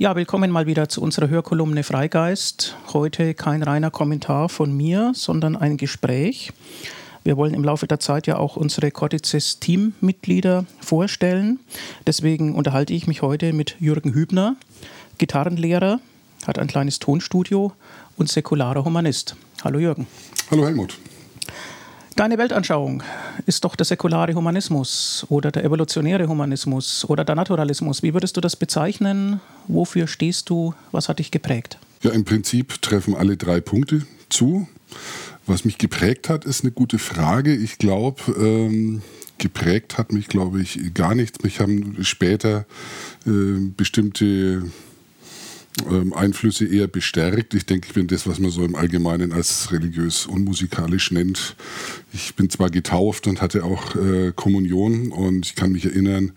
Ja, willkommen mal wieder zu unserer Hörkolumne Freigeist. Heute kein reiner Kommentar von mir, sondern ein Gespräch. Wir wollen im Laufe der Zeit ja auch unsere Cortices Teammitglieder vorstellen. Deswegen unterhalte ich mich heute mit Jürgen Hübner, Gitarrenlehrer, hat ein kleines Tonstudio und säkularer Humanist. Hallo Jürgen. Hallo Helmut. Deine Weltanschauung ist doch der säkulare Humanismus oder der evolutionäre Humanismus oder der Naturalismus. Wie würdest du das bezeichnen? Wofür stehst du? Was hat dich geprägt? Ja, im Prinzip treffen alle drei Punkte zu. Was mich geprägt hat, ist eine gute Frage. Ich glaube, ähm, geprägt hat mich, glaube ich, gar nichts. Mich haben später äh, bestimmte ähm, Einflüsse eher bestärkt. Ich denke, ich bin das, was man so im Allgemeinen als religiös unmusikalisch nennt. Ich bin zwar getauft und hatte auch äh, Kommunion und ich kann mich erinnern,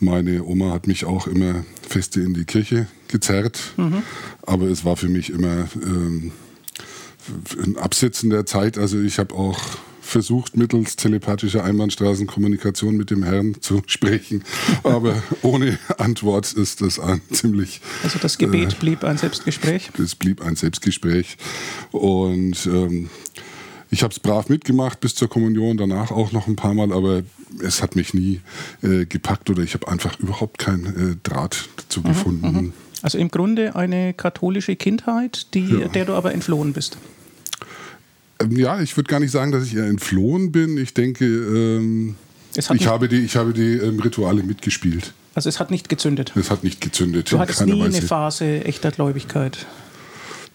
meine Oma hat mich auch immer feste in die Kirche gezerrt, mhm. aber es war für mich immer ähm, ein Absetzen der Zeit. Also ich habe auch versucht, mittels telepathischer Einbahnstraßenkommunikation mit dem Herrn zu sprechen. Aber ohne Antwort ist das ein ziemlich. Also das Gebet äh, blieb ein Selbstgespräch? Das blieb ein Selbstgespräch. Und ähm, ich habe es brav mitgemacht bis zur Kommunion, danach auch noch ein paar Mal, aber es hat mich nie äh, gepackt oder ich habe einfach überhaupt keinen äh, Draht dazu mhm, gefunden. Mhm. Also im Grunde eine katholische Kindheit, die, ja. der du aber entflohen bist. Ähm, ja, ich würde gar nicht sagen, dass ich eher entflohen bin. Ich denke, ähm, ich, habe die, ich habe die ähm, Rituale mitgespielt. Also es hat nicht gezündet? Es hat nicht gezündet. Du hattest nie Weise. eine Phase echter Gläubigkeit?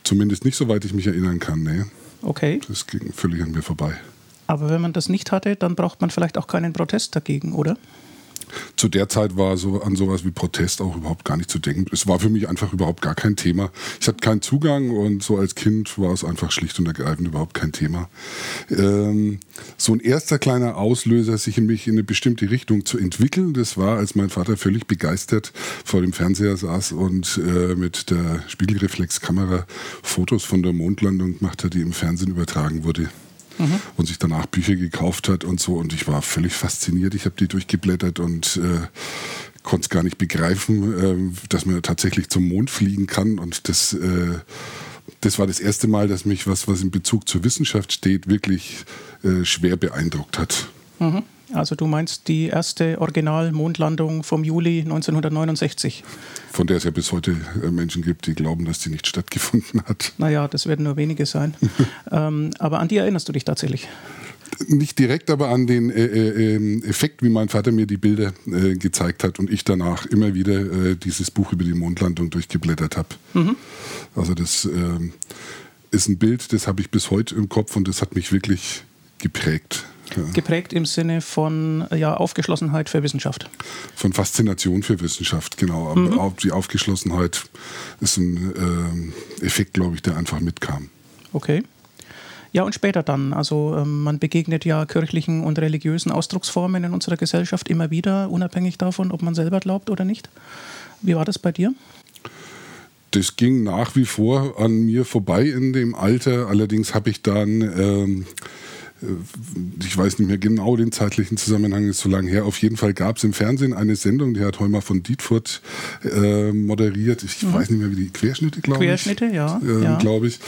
Zumindest nicht, soweit ich mich erinnern kann, nee. Okay. Das ging völlig an mir vorbei. Aber wenn man das nicht hatte, dann braucht man vielleicht auch keinen Protest dagegen, oder? Zu der Zeit war so an sowas wie Protest auch überhaupt gar nicht zu denken. Es war für mich einfach überhaupt gar kein Thema. Ich hatte keinen Zugang und so als Kind war es einfach schlicht und ergreifend überhaupt kein Thema. Ähm, so ein erster kleiner Auslöser, sich in mich in eine bestimmte Richtung zu entwickeln, das war, als mein Vater völlig begeistert vor dem Fernseher saß und äh, mit der Spiegelreflexkamera Fotos von der Mondlandung gemacht hat, die im Fernsehen übertragen wurde mhm. und sich danach Bücher gekauft hat und so. Und ich war völlig fasziniert. Ich habe die durchgeblättert und äh, konnte es gar nicht begreifen, äh, dass man tatsächlich zum Mond fliegen kann. Und das, äh, das war das erste Mal, dass mich was, was in Bezug zur Wissenschaft steht, wirklich äh, schwer beeindruckt hat. Mhm. Also du meinst die erste Original-Mondlandung vom Juli 1969? Von der es ja bis heute äh, Menschen gibt, die glauben, dass die nicht stattgefunden hat. Naja, das werden nur wenige sein. ähm, aber an die erinnerst du dich tatsächlich? Nicht direkt, aber an den äh, äh, ähm, Effekt, wie mein Vater mir die Bilder äh, gezeigt hat und ich danach immer wieder äh, dieses Buch über die Mondlandung durchgeblättert habe. Mhm. Also das ähm, ist ein Bild, das habe ich bis heute im Kopf und das hat mich wirklich geprägt. Geprägt im Sinne von ja, Aufgeschlossenheit für Wissenschaft. Von Faszination für Wissenschaft, genau. Mhm. Die Aufgeschlossenheit ist ein äh, Effekt, glaube ich, der einfach mitkam. Okay. Ja, und später dann. Also ähm, man begegnet ja kirchlichen und religiösen Ausdrucksformen in unserer Gesellschaft immer wieder, unabhängig davon, ob man selber glaubt oder nicht. Wie war das bei dir? Das ging nach wie vor an mir vorbei in dem Alter. Allerdings habe ich dann ähm, äh, ich weiß nicht mehr genau den zeitlichen Zusammenhang, ist so lange her. Auf jeden Fall gab es im Fernsehen eine Sendung, die hat Heumer von Dietfurt äh, moderiert. Ich mhm. weiß nicht mehr, wie die Querschnitte, glaube ich. Querschnitte, ja. Äh, ja. Glaube ich.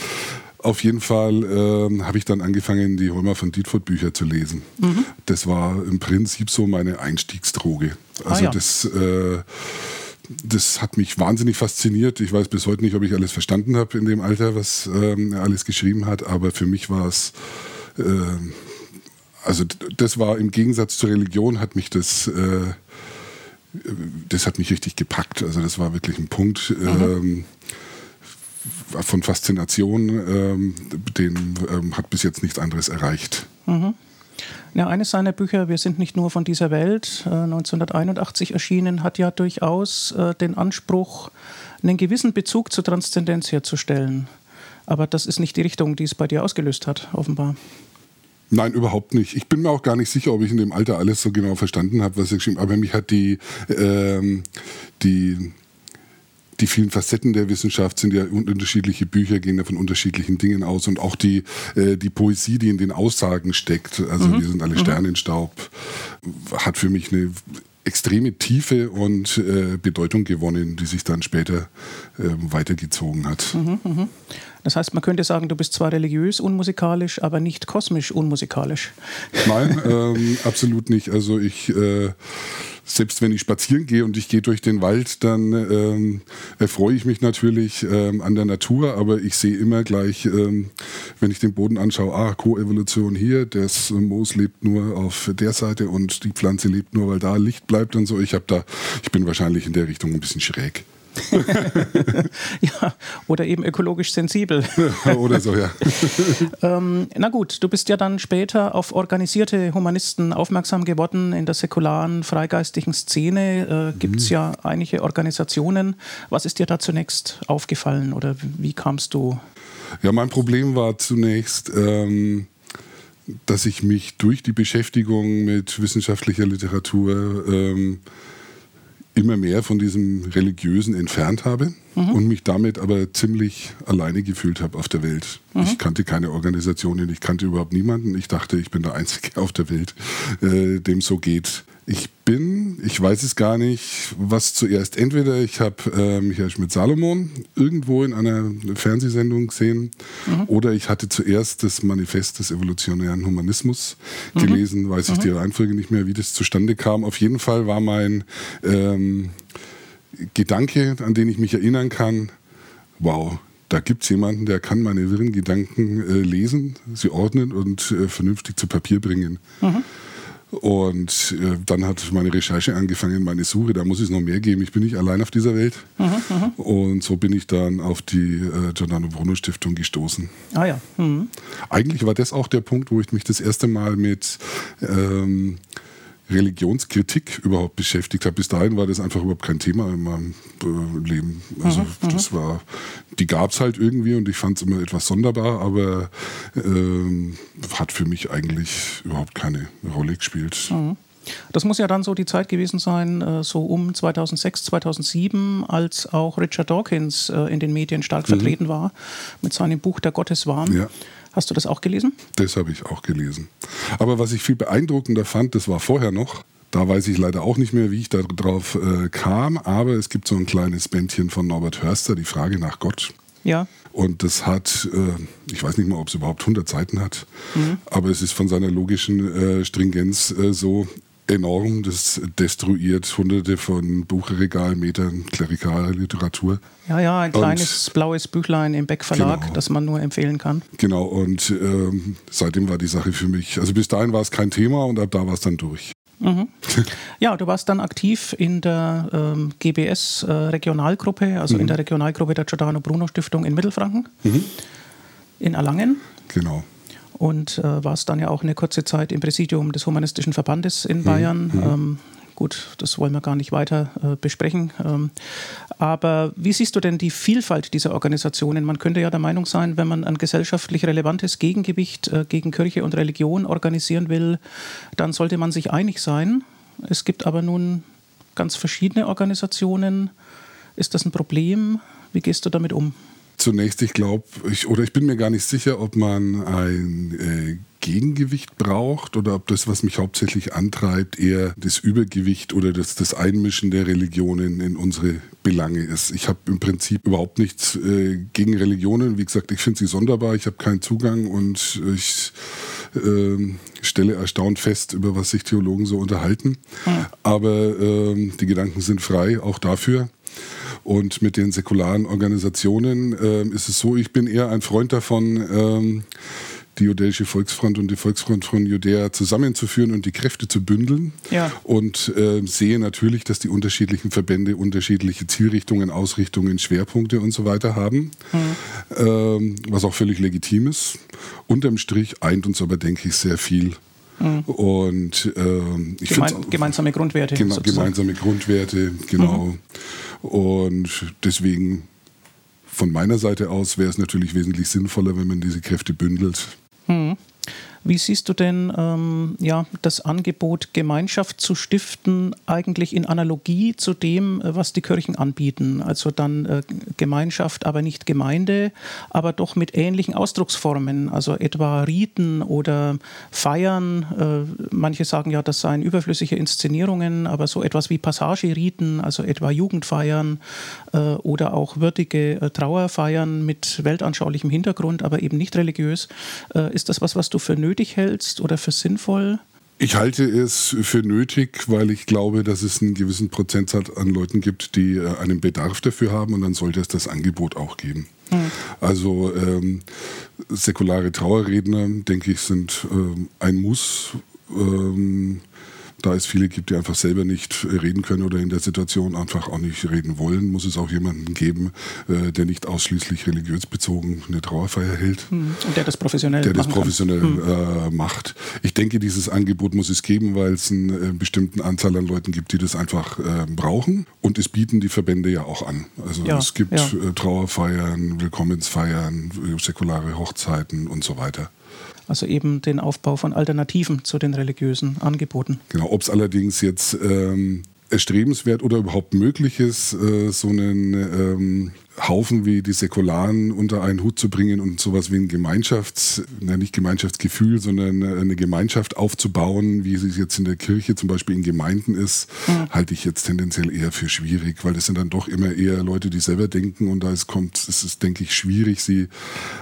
Auf jeden Fall äh, habe ich dann angefangen, die Heumer von Dietfurt Bücher zu lesen. Mhm. Das war im Prinzip so meine Einstiegsdroge. Ah, also ah, ja. das äh, das hat mich wahnsinnig fasziniert. Ich weiß bis heute nicht, ob ich alles verstanden habe in dem Alter, was ähm, er alles geschrieben hat, aber für mich war es äh, also das war im Gegensatz zur Religion hat mich das äh, das hat mich richtig gepackt. Also das war wirklich ein Punkt mhm. ähm, von Faszination, ähm, den ähm, hat bis jetzt nichts anderes erreicht. Mhm. Ja, eines seiner Bücher, Wir sind nicht nur von dieser Welt, äh, 1981 erschienen, hat ja durchaus äh, den Anspruch, einen gewissen Bezug zur Transzendenz herzustellen. Aber das ist nicht die Richtung, die es bei dir ausgelöst hat, offenbar. Nein, überhaupt nicht. Ich bin mir auch gar nicht sicher, ob ich in dem Alter alles so genau verstanden habe, was er geschrieben hat. Aber mich hat die, ähm, die, die vielen Facetten der Wissenschaft sind ja unterschiedliche Bücher, gehen ja von unterschiedlichen Dingen aus und auch die, äh, die Poesie, die in den Aussagen steckt, also mhm. wir sind alle mhm. Sternenstaub, hat für mich eine extreme Tiefe und äh, Bedeutung gewonnen, die sich dann später äh, weitergezogen hat. Mhm, mh. Das heißt, man könnte sagen, du bist zwar religiös unmusikalisch, aber nicht kosmisch unmusikalisch. Nein, ähm, absolut nicht. Also ich äh, selbst wenn ich spazieren gehe und ich gehe durch den Wald, dann ähm, erfreue ich mich natürlich ähm, an der Natur, aber ich sehe immer gleich, ähm, wenn ich den Boden anschaue, ah, Koevolution hier, das Moos lebt nur auf der Seite und die Pflanze lebt nur, weil da Licht bleibt und so. Ich habe da, ich bin wahrscheinlich in der Richtung ein bisschen schräg. ja, oder eben ökologisch sensibel. oder so, ja. ähm, na gut, du bist ja dann später auf organisierte Humanisten aufmerksam geworden. In der säkularen, freigeistigen Szene äh, gibt es mhm. ja einige Organisationen. Was ist dir da zunächst aufgefallen oder wie kamst du? Ja, mein Problem war zunächst, ähm, dass ich mich durch die Beschäftigung mit wissenschaftlicher Literatur ähm, immer mehr von diesem Religiösen entfernt habe mhm. und mich damit aber ziemlich alleine gefühlt habe auf der Welt. Mhm. Ich kannte keine Organisationen, ich kannte überhaupt niemanden. Ich dachte, ich bin der Einzige auf der Welt, äh, dem so geht. Ich bin, ich weiß es gar nicht, was zuerst. Entweder ich habe äh, Michael Schmidt-Salomon irgendwo in einer Fernsehsendung gesehen mhm. oder ich hatte zuerst das Manifest des evolutionären Humanismus mhm. gelesen, weiß ich mhm. die Reihenfolge nicht mehr, wie das zustande kam. Auf jeden Fall war mein ähm, Gedanke, an den ich mich erinnern kann, wow, da gibt es jemanden, der kann meine wirren Gedanken äh, lesen, sie ordnen und äh, vernünftig zu Papier bringen. Mhm. Und äh, dann hat meine Recherche angefangen, meine Suche, da muss es noch mehr geben. Ich bin nicht allein auf dieser Welt. Mhm, mhm. und so bin ich dann auf die äh, Giordano Bruno Stiftung gestoßen. Ah ja. Mhm. Eigentlich war das auch der Punkt, wo ich mich das erste Mal mit ähm, Religionskritik überhaupt beschäftigt habe. Bis dahin war das einfach überhaupt kein Thema in meinem äh, Leben. Also mhm, mhm. das war, die gab es halt irgendwie und ich fand es immer etwas sonderbar, aber ähm, hat für mich eigentlich überhaupt keine Rolle gespielt. Mhm. Das muss ja dann so die Zeit gewesen sein, äh, so um 2006, 2007, als auch Richard Dawkins äh, in den Medien stark mhm. vertreten war mit seinem Buch Der Gotteswahn. Ja. Hast du das auch gelesen? Das habe ich auch gelesen. Aber was ich viel beeindruckender fand, das war vorher noch, da weiß ich leider auch nicht mehr, wie ich darauf äh, kam, aber es gibt so ein kleines Bändchen von Norbert Hörster, die Frage nach Gott. Ja. Und das hat, äh, ich weiß nicht mal, ob es überhaupt 100 Seiten hat, mhm. aber es ist von seiner logischen äh, Stringenz äh, so, enorm. Das destruiert hunderte von Buchregalmetern Klerikaliteratur. Ja, ja, ein kleines und, blaues Büchlein im Beck Verlag, genau. das man nur empfehlen kann. Genau, und ähm, seitdem war die Sache für mich, also bis dahin war es kein Thema und ab da war es dann durch. Mhm. Ja, du warst dann aktiv in der ähm, GBS-Regionalgruppe, äh, also mhm. in der Regionalgruppe der Giordano Bruno Stiftung in Mittelfranken, mhm. in Erlangen. Genau und äh, warst dann ja auch eine kurze Zeit im Präsidium des Humanistischen Verbandes in mhm. Bayern. Mhm. Ähm, gut, das wollen wir gar nicht weiter äh, besprechen. Ähm, aber wie siehst du denn die Vielfalt dieser Organisationen? Man könnte ja der Meinung sein, wenn man ein gesellschaftlich relevantes Gegengewicht äh, gegen Kirche und Religion organisieren will, dann sollte man sich einig sein. Es gibt aber nun ganz verschiedene Organisationen. Ist das ein Problem? Wie gehst du damit um? Zunächst, ich glaube, ich, oder ich bin mir gar nicht sicher, ob man ein äh, Gegengewicht braucht oder ob das, was mich hauptsächlich antreibt, eher das Übergewicht oder das, das Einmischen der Religionen in unsere Belange ist. Ich habe im Prinzip überhaupt nichts äh, gegen Religionen. Wie gesagt, ich finde sie sonderbar, ich habe keinen Zugang und ich äh, stelle erstaunt fest, über was sich Theologen so unterhalten. Ja. Aber äh, die Gedanken sind frei, auch dafür. Und mit den säkularen Organisationen äh, ist es so, ich bin eher ein Freund davon, ähm, die Judäische Volksfront und die Volksfront von Judäa zusammenzuführen und die Kräfte zu bündeln. Ja. Und äh, sehe natürlich, dass die unterschiedlichen Verbände unterschiedliche Zielrichtungen, Ausrichtungen, Schwerpunkte und so weiter haben, mhm. ähm, was auch völlig legitim ist. Unterm Strich eint uns aber, denke ich, sehr viel. Mhm. Und ähm, ich Gemein, gemeinsame Grundwerte. Geme gemeinsame Grundwerte, genau. Mhm. Und deswegen von meiner Seite aus wäre es natürlich wesentlich sinnvoller, wenn man diese Kräfte bündelt. Hm. Wie siehst du denn ähm, ja, das Angebot, Gemeinschaft zu stiften, eigentlich in Analogie zu dem, äh, was die Kirchen anbieten? Also dann äh, Gemeinschaft, aber nicht Gemeinde, aber doch mit ähnlichen Ausdrucksformen, also etwa Riten oder Feiern. Äh, manche sagen ja, das seien überflüssige Inszenierungen, aber so etwas wie Passageriten, also etwa Jugendfeiern äh, oder auch würdige äh, Trauerfeiern mit weltanschaulichem Hintergrund, aber eben nicht religiös. Äh, ist das was, was du für nötig hältst oder für sinnvoll? Ich halte es für nötig, weil ich glaube, dass es einen gewissen Prozentsatz an Leuten gibt, die äh, einen Bedarf dafür haben und dann sollte es das Angebot auch geben. Mhm. Also ähm, säkulare Trauerredner, denke ich, sind ähm, ein Muss. Ähm, da es viele gibt, die einfach selber nicht reden können oder in der Situation einfach auch nicht reden wollen, muss es auch jemanden geben, äh, der nicht ausschließlich religiös bezogen eine Trauerfeier hält. Hm. Und der das professionell, der das professionell hm. äh, macht. Ich denke, dieses Angebot muss es geben, weil es eine äh, bestimmten Anzahl an Leuten gibt, die das einfach äh, brauchen. Und es bieten die Verbände ja auch an. Also ja, es gibt ja. Äh, Trauerfeiern, Willkommensfeiern, äh, säkulare Hochzeiten und so weiter. Also eben den Aufbau von Alternativen zu den religiösen Angeboten. Genau, ob es allerdings jetzt ähm, erstrebenswert oder überhaupt möglich ist, äh, so einen ähm, Haufen wie die Säkularen unter einen Hut zu bringen und sowas wie ein Gemeinschafts, na, nicht Gemeinschaftsgefühl, sondern eine Gemeinschaft aufzubauen, wie es jetzt in der Kirche zum Beispiel in Gemeinden ist, mhm. halte ich jetzt tendenziell eher für schwierig, weil das sind dann doch immer eher Leute, die selber denken und da ist, kommt, es ist, denke ich, schwierig, sie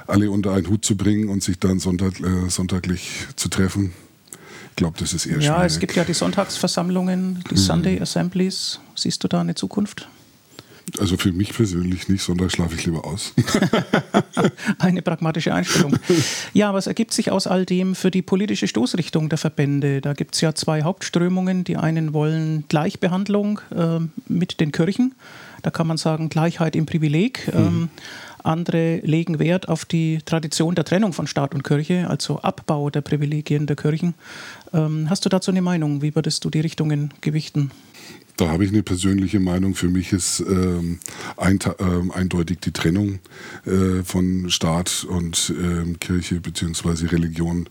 alle unter einen Hut zu bringen und sich dann Sonntag, äh, sonntaglich zu treffen. Ich glaube, das ist eher schwierig. Ja, es gibt ja die Sonntagsversammlungen, die mhm. Sunday Assemblies. Siehst du da eine Zukunft? Also für mich persönlich nicht, sondern schlafe ich lieber aus. Eine pragmatische Einstellung. Ja, es ergibt sich aus all dem für die politische Stoßrichtung der Verbände. Da gibt es ja zwei Hauptströmungen. Die einen wollen Gleichbehandlung äh, mit den Kirchen. Da kann man sagen Gleichheit im Privileg. Mhm. Ähm, andere legen Wert auf die Tradition der Trennung von Staat und Kirche, also Abbau der Privilegien der Kirchen. Ähm, hast du dazu eine Meinung? Wie würdest du die Richtungen gewichten? Da habe ich eine persönliche Meinung. Für mich ist ähm, ein, äh, eindeutig die Trennung äh, von Staat und äh, Kirche bzw. Religion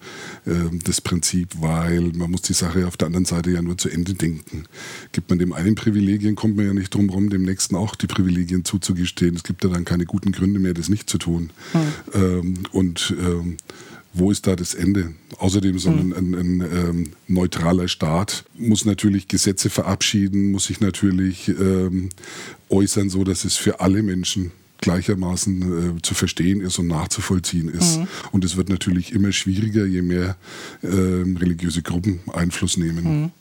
ähm, das Prinzip, weil man muss die Sache auf der anderen Seite ja nur zu Ende denken. Gibt man dem einen Privilegien, kommt man ja nicht drum herum, dem nächsten auch die Privilegien zuzugestehen. Es gibt ja dann keine guten Gründe mehr, das nicht zu tun. Mhm. und ähm, wo ist da das Ende? Außerdem so ein, ein, ein ähm, neutraler Staat muss natürlich Gesetze verabschieden, muss sich natürlich ähm, äußern, so dass es für alle Menschen gleichermaßen äh, zu verstehen ist und nachzuvollziehen ist. Mhm. Und es wird natürlich immer schwieriger, je mehr äh, religiöse Gruppen Einfluss nehmen. Mhm.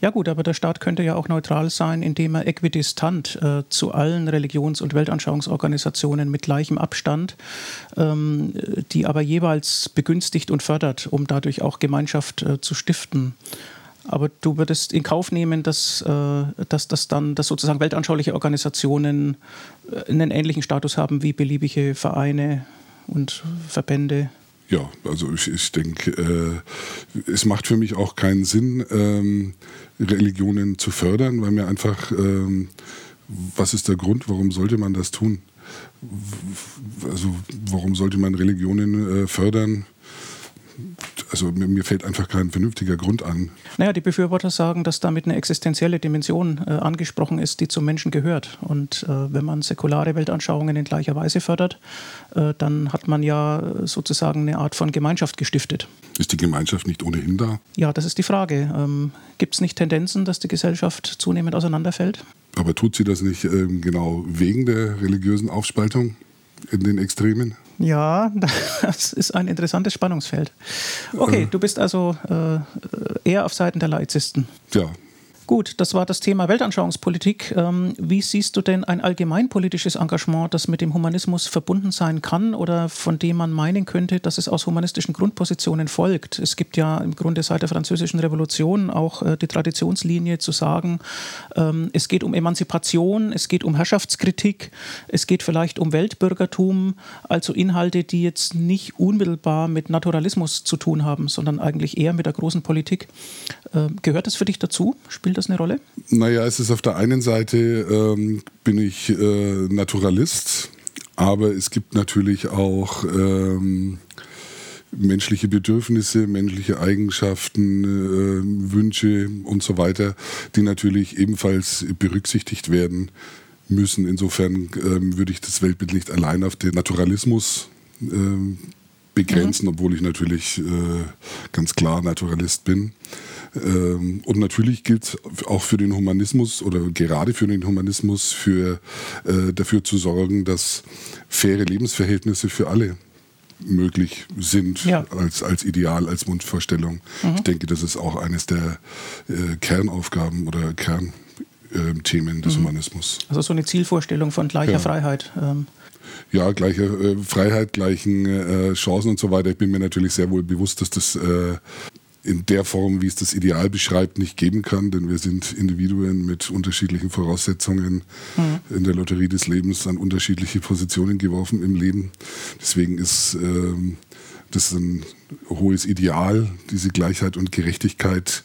Ja gut, aber der Staat könnte ja auch neutral sein, indem er äquidistant äh, zu allen Religions- und Weltanschauungsorganisationen mit gleichem Abstand, ähm, die aber jeweils begünstigt und fördert, um dadurch auch Gemeinschaft äh, zu stiften. Aber du würdest in Kauf nehmen, dass, äh, dass, dass dann dass sozusagen weltanschauliche Organisationen äh, einen ähnlichen Status haben wie beliebige Vereine und Verbände. Ja, also ich, ich denke, äh, es macht für mich auch keinen Sinn, ähm, Religionen zu fördern, weil mir einfach, ähm, was ist der Grund, warum sollte man das tun? Also warum sollte man Religionen äh, fördern? Also mir, mir, fällt einfach kein vernünftiger Grund an. Naja, die Befürworter sagen, dass damit eine existenzielle Dimension äh, angesprochen ist, die zum Menschen gehört. Und äh, wenn man säkulare Weltanschauungen in gleicher Weise fördert, äh, dann hat man ja sozusagen eine Art von Gemeinschaft gestiftet. Ist die Gemeinschaft nicht ohnehin da? Ja, das ist die Frage. Ähm, Gibt es nicht Tendenzen, dass die Gesellschaft zunehmend auseinanderfällt? Aber tut sie das nicht ähm, genau wegen der religiösen Aufspaltung in den Extremen? Ja, das ist ein interessantes Spannungsfeld. Okay, äh, du bist also äh, eher auf Seiten der Laizisten. Ja, Gut, das war das Thema Weltanschauungspolitik. Ähm, wie siehst du denn ein allgemeinpolitisches Engagement, das mit dem Humanismus verbunden sein kann oder von dem man meinen könnte, dass es aus humanistischen Grundpositionen folgt? Es gibt ja im Grunde seit der Französischen Revolution auch äh, die Traditionslinie zu sagen, ähm, es geht um Emanzipation, es geht um Herrschaftskritik, es geht vielleicht um Weltbürgertum, also Inhalte, die jetzt nicht unmittelbar mit Naturalismus zu tun haben, sondern eigentlich eher mit der großen Politik. Ähm, gehört das für dich dazu? Spielt das eine Rolle? Naja, es ist auf der einen Seite ähm, bin ich äh, Naturalist, aber es gibt natürlich auch ähm, menschliche Bedürfnisse, menschliche Eigenschaften, äh, Wünsche und so weiter, die natürlich ebenfalls berücksichtigt werden müssen. Insofern ähm, würde ich das Weltbild nicht allein auf den Naturalismus ähm, begrenzen, mhm. obwohl ich natürlich äh, ganz klar Naturalist bin. Ähm, und natürlich gilt auch für den Humanismus oder gerade für den Humanismus für, äh, dafür zu sorgen, dass faire Lebensverhältnisse für alle möglich sind ja. als, als Ideal, als Wunschvorstellung. Mhm. Ich denke, das ist auch eines der äh, Kernaufgaben oder Kernthemen des mhm. Humanismus. Also so eine Zielvorstellung von gleicher ja. Freiheit. Ähm. Ja, gleiche äh, Freiheit, gleichen äh, Chancen und so weiter. Ich bin mir natürlich sehr wohl bewusst, dass das äh, in der Form, wie es das Ideal beschreibt, nicht geben kann, denn wir sind Individuen mit unterschiedlichen Voraussetzungen mhm. in der Lotterie des Lebens an unterschiedliche Positionen geworfen im Leben. Deswegen ist ähm, das ein hohes Ideal, diese Gleichheit und Gerechtigkeit,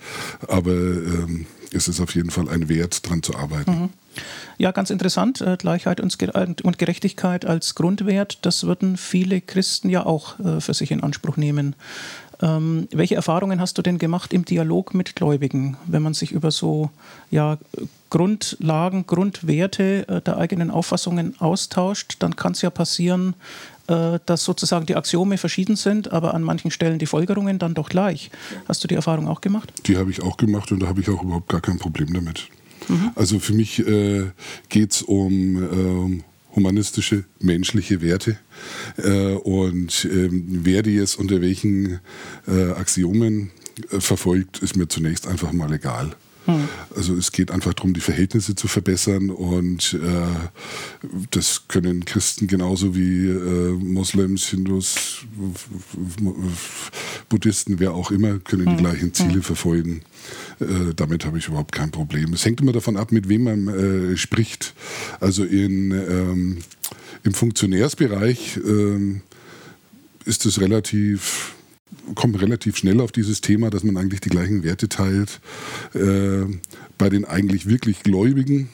aber ähm, es ist auf jeden Fall ein Wert, daran zu arbeiten. Mhm. Ja, ganz interessant. Äh, Gleichheit und Gerechtigkeit als Grundwert, das würden viele Christen ja auch äh, für sich in Anspruch nehmen. Ähm, welche Erfahrungen hast du denn gemacht im Dialog mit Gläubigen, wenn man sich über so ja, Grundlagen, Grundwerte äh, der eigenen Auffassungen austauscht? Dann kann es ja passieren, äh, dass sozusagen die Axiome verschieden sind, aber an manchen Stellen die Folgerungen dann doch gleich. Hast du die Erfahrung auch gemacht? Die habe ich auch gemacht und da habe ich auch überhaupt gar kein Problem damit. Mhm. Also für mich äh, geht es um ähm, humanistische, menschliche Werte. Äh, und ähm, wer die jetzt unter welchen äh, Axiomen äh, verfolgt, ist mir zunächst einfach mal egal. Hm. Also es geht einfach darum, die Verhältnisse zu verbessern und äh, das können Christen genauso wie äh, Moslems, Hindus, Buddhisten, wer auch immer, können hm. die gleichen Ziele hm. verfolgen. Äh, damit habe ich überhaupt kein Problem. Es hängt immer davon ab, mit wem man äh, spricht. Also in, ähm, im Funktionärsbereich ähm, ist es relativ kommt relativ schnell auf dieses Thema, dass man eigentlich die gleichen Werte teilt. Äh, bei den eigentlich wirklich Gläubigen,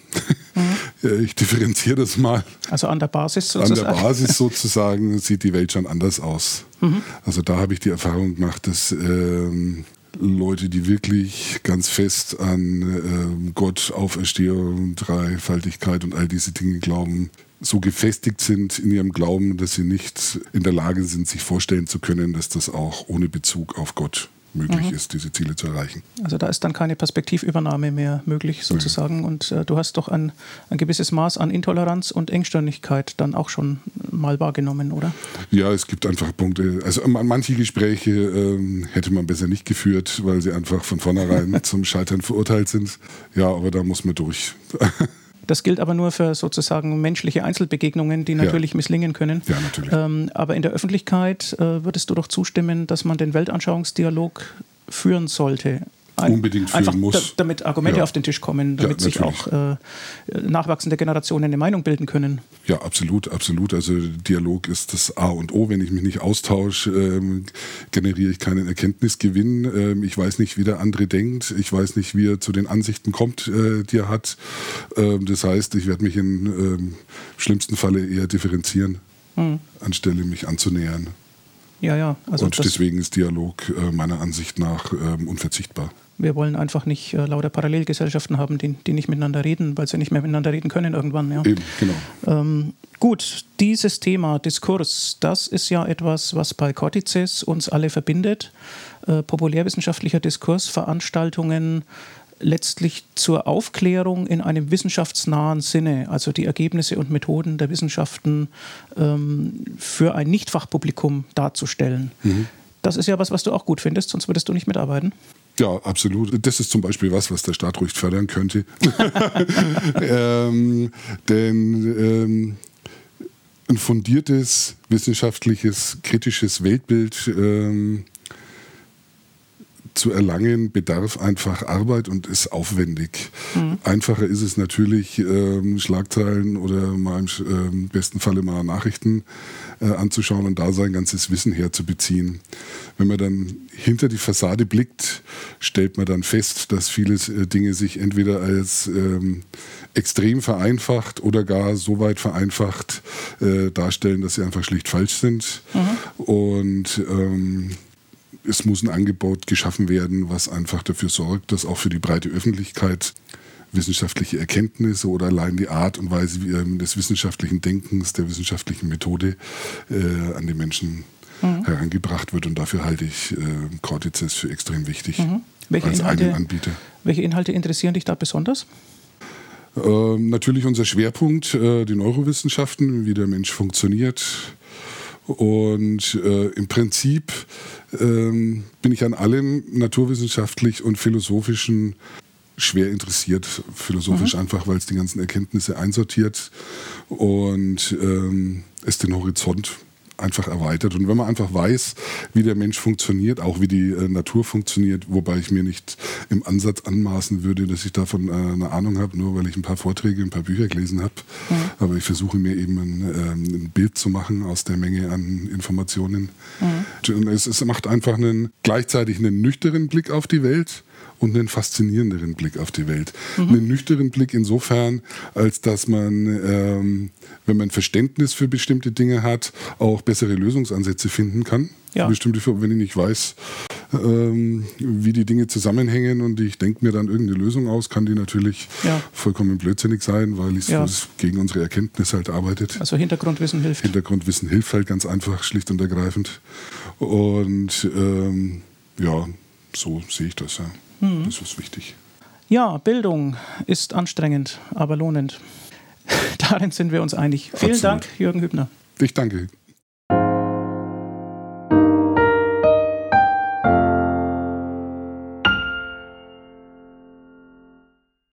mhm. ich differenziere das mal. Also an der Basis sozusagen. An der Basis sozusagen sieht die Welt schon anders aus. Mhm. Also da habe ich die Erfahrung gemacht, dass ähm, Leute, die wirklich ganz fest an ähm, Gott, Auferstehung, Dreifaltigkeit und all diese Dinge glauben, so gefestigt sind in ihrem Glauben, dass sie nicht in der Lage sind, sich vorstellen zu können, dass das auch ohne Bezug auf Gott möglich mhm. ist, diese Ziele zu erreichen. Also da ist dann keine Perspektivübernahme mehr möglich sozusagen. Mhm. Und äh, du hast doch ein, ein gewisses Maß an Intoleranz und Engstirnigkeit dann auch schon mal wahrgenommen, oder? Ja, es gibt einfach Punkte. Also manche Gespräche äh, hätte man besser nicht geführt, weil sie einfach von vornherein zum Scheitern verurteilt sind. Ja, aber da muss man durch. Das gilt aber nur für sozusagen menschliche Einzelbegegnungen, die natürlich ja. misslingen können. Ja, natürlich. Ähm, aber in der Öffentlichkeit äh, würdest du doch zustimmen, dass man den Weltanschauungsdialog führen sollte unbedingt führen einfach muss. damit Argumente ja. auf den Tisch kommen, damit ja, sich auch äh, nachwachsende Generationen eine Meinung bilden können. Ja, absolut, absolut. Also Dialog ist das A und O. Wenn ich mich nicht austausche, ähm, generiere ich keinen Erkenntnisgewinn. Ähm, ich weiß nicht, wie der andere denkt. Ich weiß nicht, wie er zu den Ansichten kommt, äh, die er hat. Ähm, das heißt, ich werde mich im ähm, schlimmsten Falle eher differenzieren, hm. anstelle mich anzunähern. Ja, ja. Also und deswegen ist Dialog äh, meiner Ansicht nach ähm, unverzichtbar. Wir wollen einfach nicht äh, lauter Parallelgesellschaften haben, die, die nicht miteinander reden, weil sie nicht mehr miteinander reden können irgendwann. Ja. Eben, genau. Ähm, gut, dieses Thema Diskurs, das ist ja etwas, was bei Cortices uns alle verbindet. Äh, populärwissenschaftlicher Diskurs, Veranstaltungen, letztlich zur Aufklärung in einem wissenschaftsnahen Sinne, also die Ergebnisse und Methoden der Wissenschaften ähm, für ein Nichtfachpublikum darzustellen. Mhm. Das ist ja was, was du auch gut findest, sonst würdest du nicht mitarbeiten. Ja, absolut. Das ist zum Beispiel was, was der Staat ruhig fördern könnte. ähm, denn ähm, ein fundiertes, wissenschaftliches, kritisches Weltbild ähm, zu erlangen bedarf einfach Arbeit und ist aufwendig. Mhm. Einfacher ist es natürlich, ähm, Schlagzeilen oder mal im ähm, besten Falle mal Nachrichten äh, anzuschauen und da sein ganzes Wissen herzubeziehen. Wenn man dann hinter die Fassade blickt, stellt man dann fest, dass viele äh, Dinge sich entweder als ähm, extrem vereinfacht oder gar so weit vereinfacht äh, darstellen, dass sie einfach schlicht falsch sind. Mhm. Und ähm, es muss ein Angebot geschaffen werden, was einfach dafür sorgt, dass auch für die breite Öffentlichkeit wissenschaftliche Erkenntnisse oder allein die Art und Weise ähm, des wissenschaftlichen Denkens, der wissenschaftlichen Methode äh, an die Menschen mhm. herangebracht wird. Und dafür halte ich äh, Cortices für extrem wichtig mhm. welche als Inhalte, Anbieter. Welche Inhalte interessieren dich da besonders? Ähm, natürlich unser Schwerpunkt, äh, die Neurowissenschaften, wie der Mensch funktioniert. Und äh, im Prinzip ähm, bin ich an allem naturwissenschaftlich und philosophischen schwer interessiert, philosophisch mhm. einfach, weil es die ganzen Erkenntnisse einsortiert und ähm, es den Horizont einfach erweitert. Und wenn man einfach weiß, wie der Mensch funktioniert, auch wie die äh, Natur funktioniert, wobei ich mir nicht im Ansatz anmaßen würde, dass ich davon äh, eine Ahnung habe, nur weil ich ein paar Vorträge, ein paar Bücher gelesen habe. Mhm. Aber ich versuche mir eben ein, ähm, ein, Bild zu machen aus der Menge an Informationen. Mhm. Und es, es macht einfach einen gleichzeitig einen nüchternen Blick auf die Welt und einen faszinierenderen Blick auf die Welt. Mhm. Einen nüchternen Blick insofern, als dass man, ähm, wenn man Verständnis für bestimmte Dinge hat, auch bessere Lösungsansätze finden kann. Ja. Bestimmte, wenn ich nicht weiß, ähm, wie die Dinge zusammenhängen und ich denke mir dann irgendeine Lösung aus, kann die natürlich ja. vollkommen blödsinnig sein, weil es ja. gegen unsere Erkenntnis halt arbeitet. Also Hintergrundwissen hilft. Hintergrundwissen hilft halt ganz einfach, schlicht und ergreifend. Und ähm, ja, so sehe ich das ja. Mhm. Das ist wichtig. Ja, Bildung ist anstrengend, aber lohnend. Darin sind wir uns einig. Vielen Absolut. Dank, Jürgen Hübner. Ich danke.